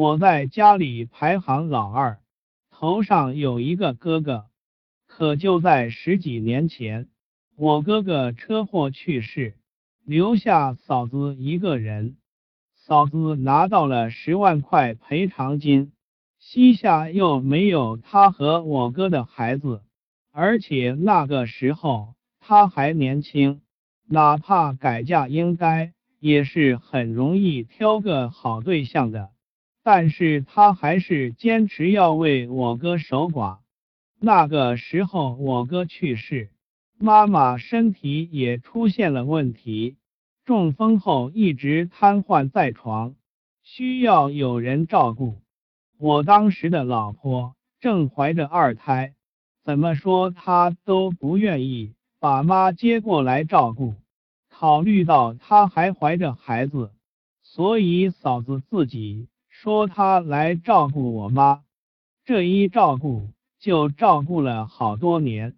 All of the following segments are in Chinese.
我在家里排行老二，头上有一个哥哥。可就在十几年前，我哥哥车祸去世，留下嫂子一个人。嫂子拿到了十万块赔偿金，膝下又没有他和我哥的孩子，而且那个时候他还年轻，哪怕改嫁应该也是很容易挑个好对象的。但是他还是坚持要为我哥守寡。那个时候我哥去世，妈妈身体也出现了问题。中风后一直瘫痪在床，需要有人照顾。我当时的老婆正怀着二胎，怎么说她都不愿意把妈接过来照顾。考虑到她还怀着孩子，所以嫂子自己说她来照顾我妈。这一照顾就照顾了好多年。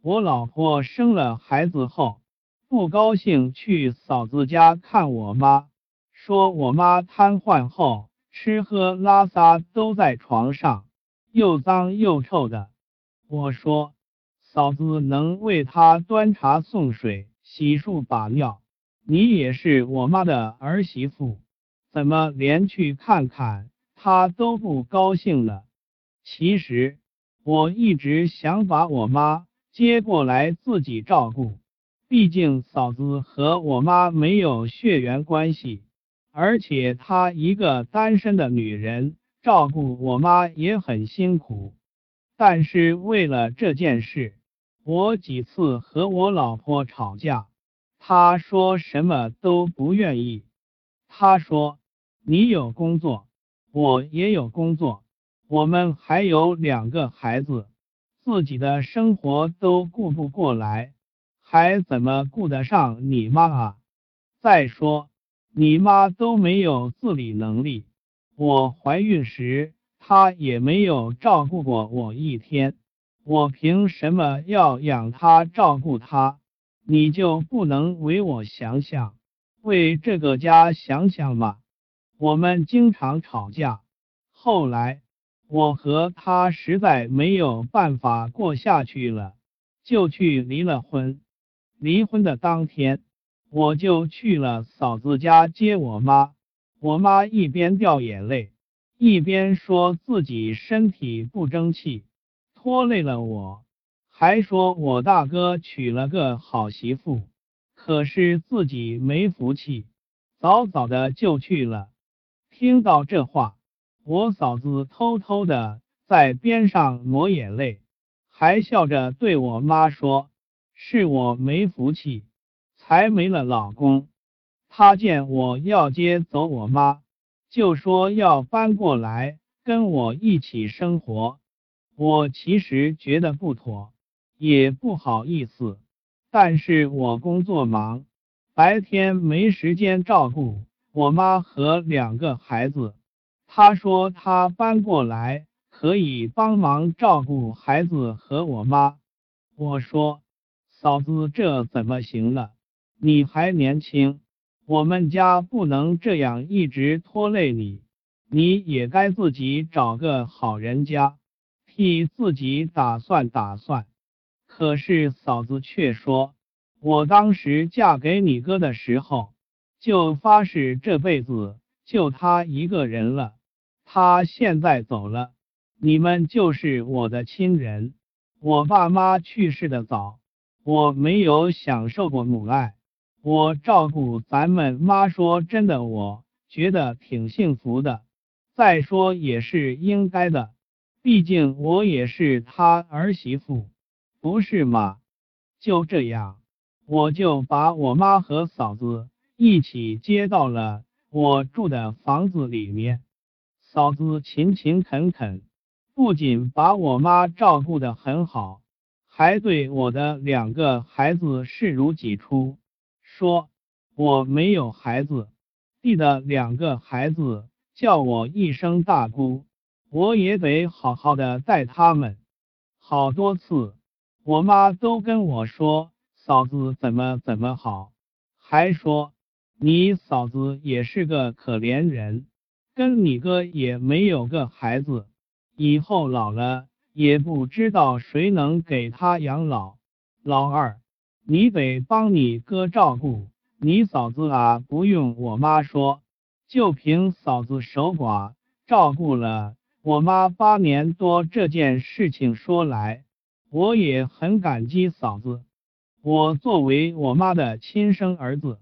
我老婆生了孩子后。不高兴去嫂子家看我妈，说我妈瘫痪后吃喝拉撒都在床上，又脏又臭的。我说嫂子能为她端茶送水、洗漱把尿，你也是我妈的儿媳妇，怎么连去看看他都不高兴了？其实我一直想把我妈接过来自己照顾。毕竟嫂子和我妈没有血缘关系，而且她一个单身的女人，照顾我妈也很辛苦。但是为了这件事，我几次和我老婆吵架，她说什么都不愿意。她说：“你有工作，我也有工作，我们还有两个孩子，自己的生活都顾不过来。”还怎么顾得上你妈啊？再说你妈都没有自理能力，我怀孕时她也没有照顾过我一天，我凭什么要养她照顾她？你就不能为我想想，为这个家想想吗？我们经常吵架，后来我和他实在没有办法过下去了，就去离了婚。离婚的当天，我就去了嫂子家接我妈。我妈一边掉眼泪，一边说自己身体不争气，拖累了我，还说我大哥娶了个好媳妇，可是自己没福气，早早的就去了。听到这话，我嫂子偷偷的在边上抹眼泪，还笑着对我妈说。是我没福气，才没了老公。他见我要接走我妈，就说要搬过来跟我一起生活。我其实觉得不妥，也不好意思，但是我工作忙，白天没时间照顾我妈和两个孩子。她说她搬过来可以帮忙照顾孩子和我妈。我说。嫂子，这怎么行了？你还年轻，我们家不能这样一直拖累你。你也该自己找个好人家，替自己打算打算。可是嫂子却说，我当时嫁给你哥的时候，就发誓这辈子就他一个人了。他现在走了，你们就是我的亲人。我爸妈去世的早。我没有享受过母爱，我照顾咱们妈，说真的，我觉得挺幸福的。再说也是应该的，毕竟我也是她儿媳妇，不是吗？就这样，我就把我妈和嫂子一起接到了我住的房子里面。嫂子勤勤恳恳，不仅把我妈照顾得很好。还对我的两个孩子视如己出，说我没有孩子，弟的两个孩子叫我一声大姑，我也得好好的待他们。好多次，我妈都跟我说嫂子怎么怎么好，还说你嫂子也是个可怜人，跟你哥也没有个孩子，以后老了也不知道谁能给他养老。老二，你得帮你哥照顾你嫂子啊，不用我妈说，就凭嫂子守寡照顾了我妈八年多，这件事情说来，我也很感激嫂子。我作为我妈的亲生儿子，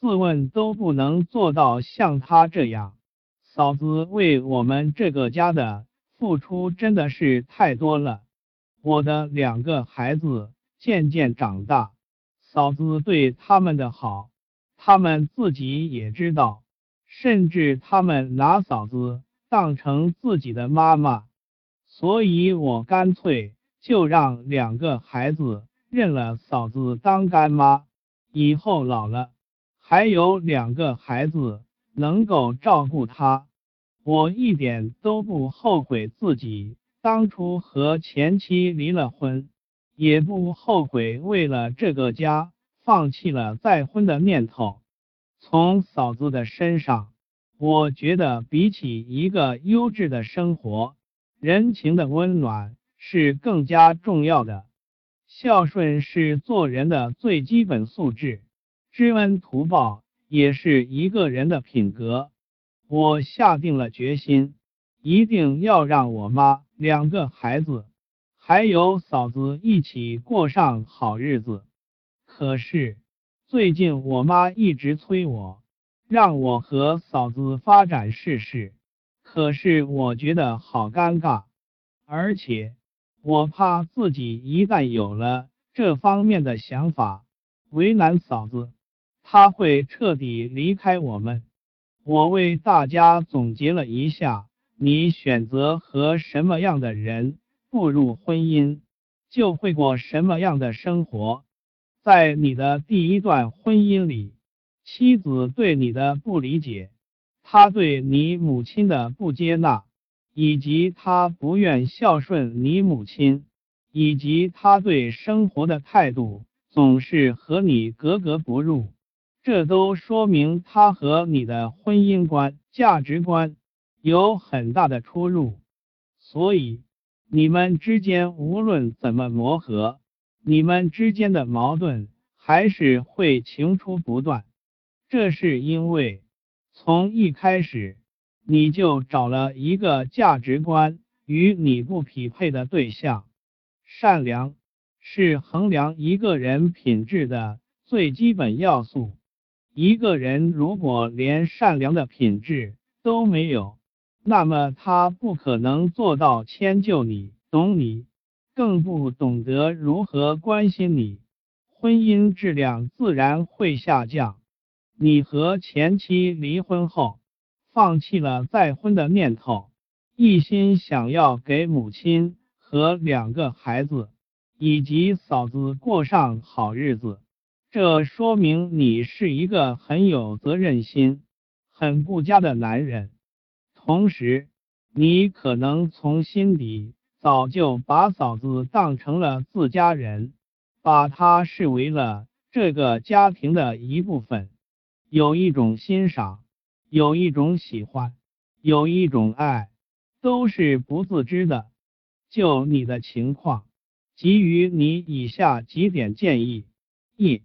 自问都不能做到像她这样。嫂子为我们这个家的付出真的是太多了。我的两个孩子。渐渐长大，嫂子对他们的好，他们自己也知道，甚至他们拿嫂子当成自己的妈妈，所以我干脆就让两个孩子认了嫂子当干妈，以后老了还有两个孩子能够照顾他，我一点都不后悔自己当初和前妻离了婚。也不后悔，为了这个家放弃了再婚的念头。从嫂子的身上，我觉得比起一个优质的生活，人情的温暖是更加重要的。孝顺是做人的最基本素质，知恩图报也是一个人的品格。我下定了决心，一定要让我妈两个孩子。还有嫂子一起过上好日子，可是最近我妈一直催我，让我和嫂子发展试试。可是我觉得好尴尬，而且我怕自己一旦有了这方面的想法，为难嫂子，他会彻底离开我们。我为大家总结了一下，你选择和什么样的人。步入婚姻，就会过什么样的生活？在你的第一段婚姻里，妻子对你的不理解，他对你母亲的不接纳，以及他不愿孝顺你母亲，以及他对生活的态度总是和你格格不入，这都说明他和你的婚姻观、价值观有很大的出入。所以。你们之间无论怎么磨合，你们之间的矛盾还是会情出不断。这是因为从一开始你就找了一个价值观与你不匹配的对象。善良是衡量一个人品质的最基本要素。一个人如果连善良的品质都没有，那么他不可能做到迁就你、懂你，更不懂得如何关心你，婚姻质量自然会下降。你和前妻离婚后，放弃了再婚的念头，一心想要给母亲和两个孩子以及嫂子过上好日子，这说明你是一个很有责任心、很顾家的男人。同时，你可能从心底早就把嫂子当成了自家人，把她视为了这个家庭的一部分，有一种欣赏，有一种喜欢，有一种爱，都是不自知的。就你的情况，给予你以下几点建议：一、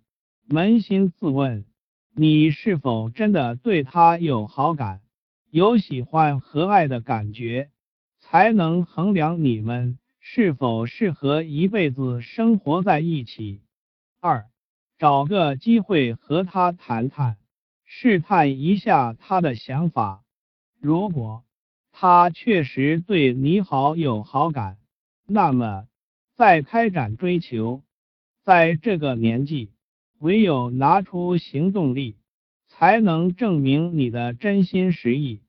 扪心自问，你是否真的对他有好感？有喜欢和爱的感觉，才能衡量你们是否适合一辈子生活在一起。二，找个机会和他谈谈，试探一下他的想法。如果他确实对你好有好感，那么再开展追求。在这个年纪，唯有拿出行动力。才能证明你的真心实意。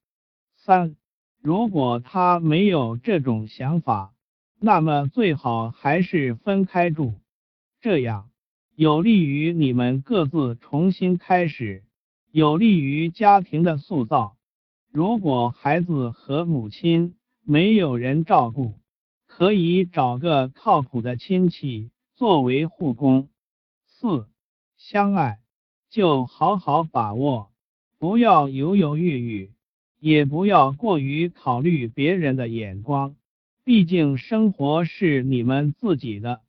三，如果他没有这种想法，那么最好还是分开住，这样有利于你们各自重新开始，有利于家庭的塑造。如果孩子和母亲没有人照顾，可以找个靠谱的亲戚作为护工。四，相爱。就好好把握，不要犹犹豫豫。也不要过于考虑别人的眼光，毕竟生活是你们自己的，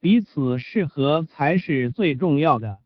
彼此适合才是最重要的。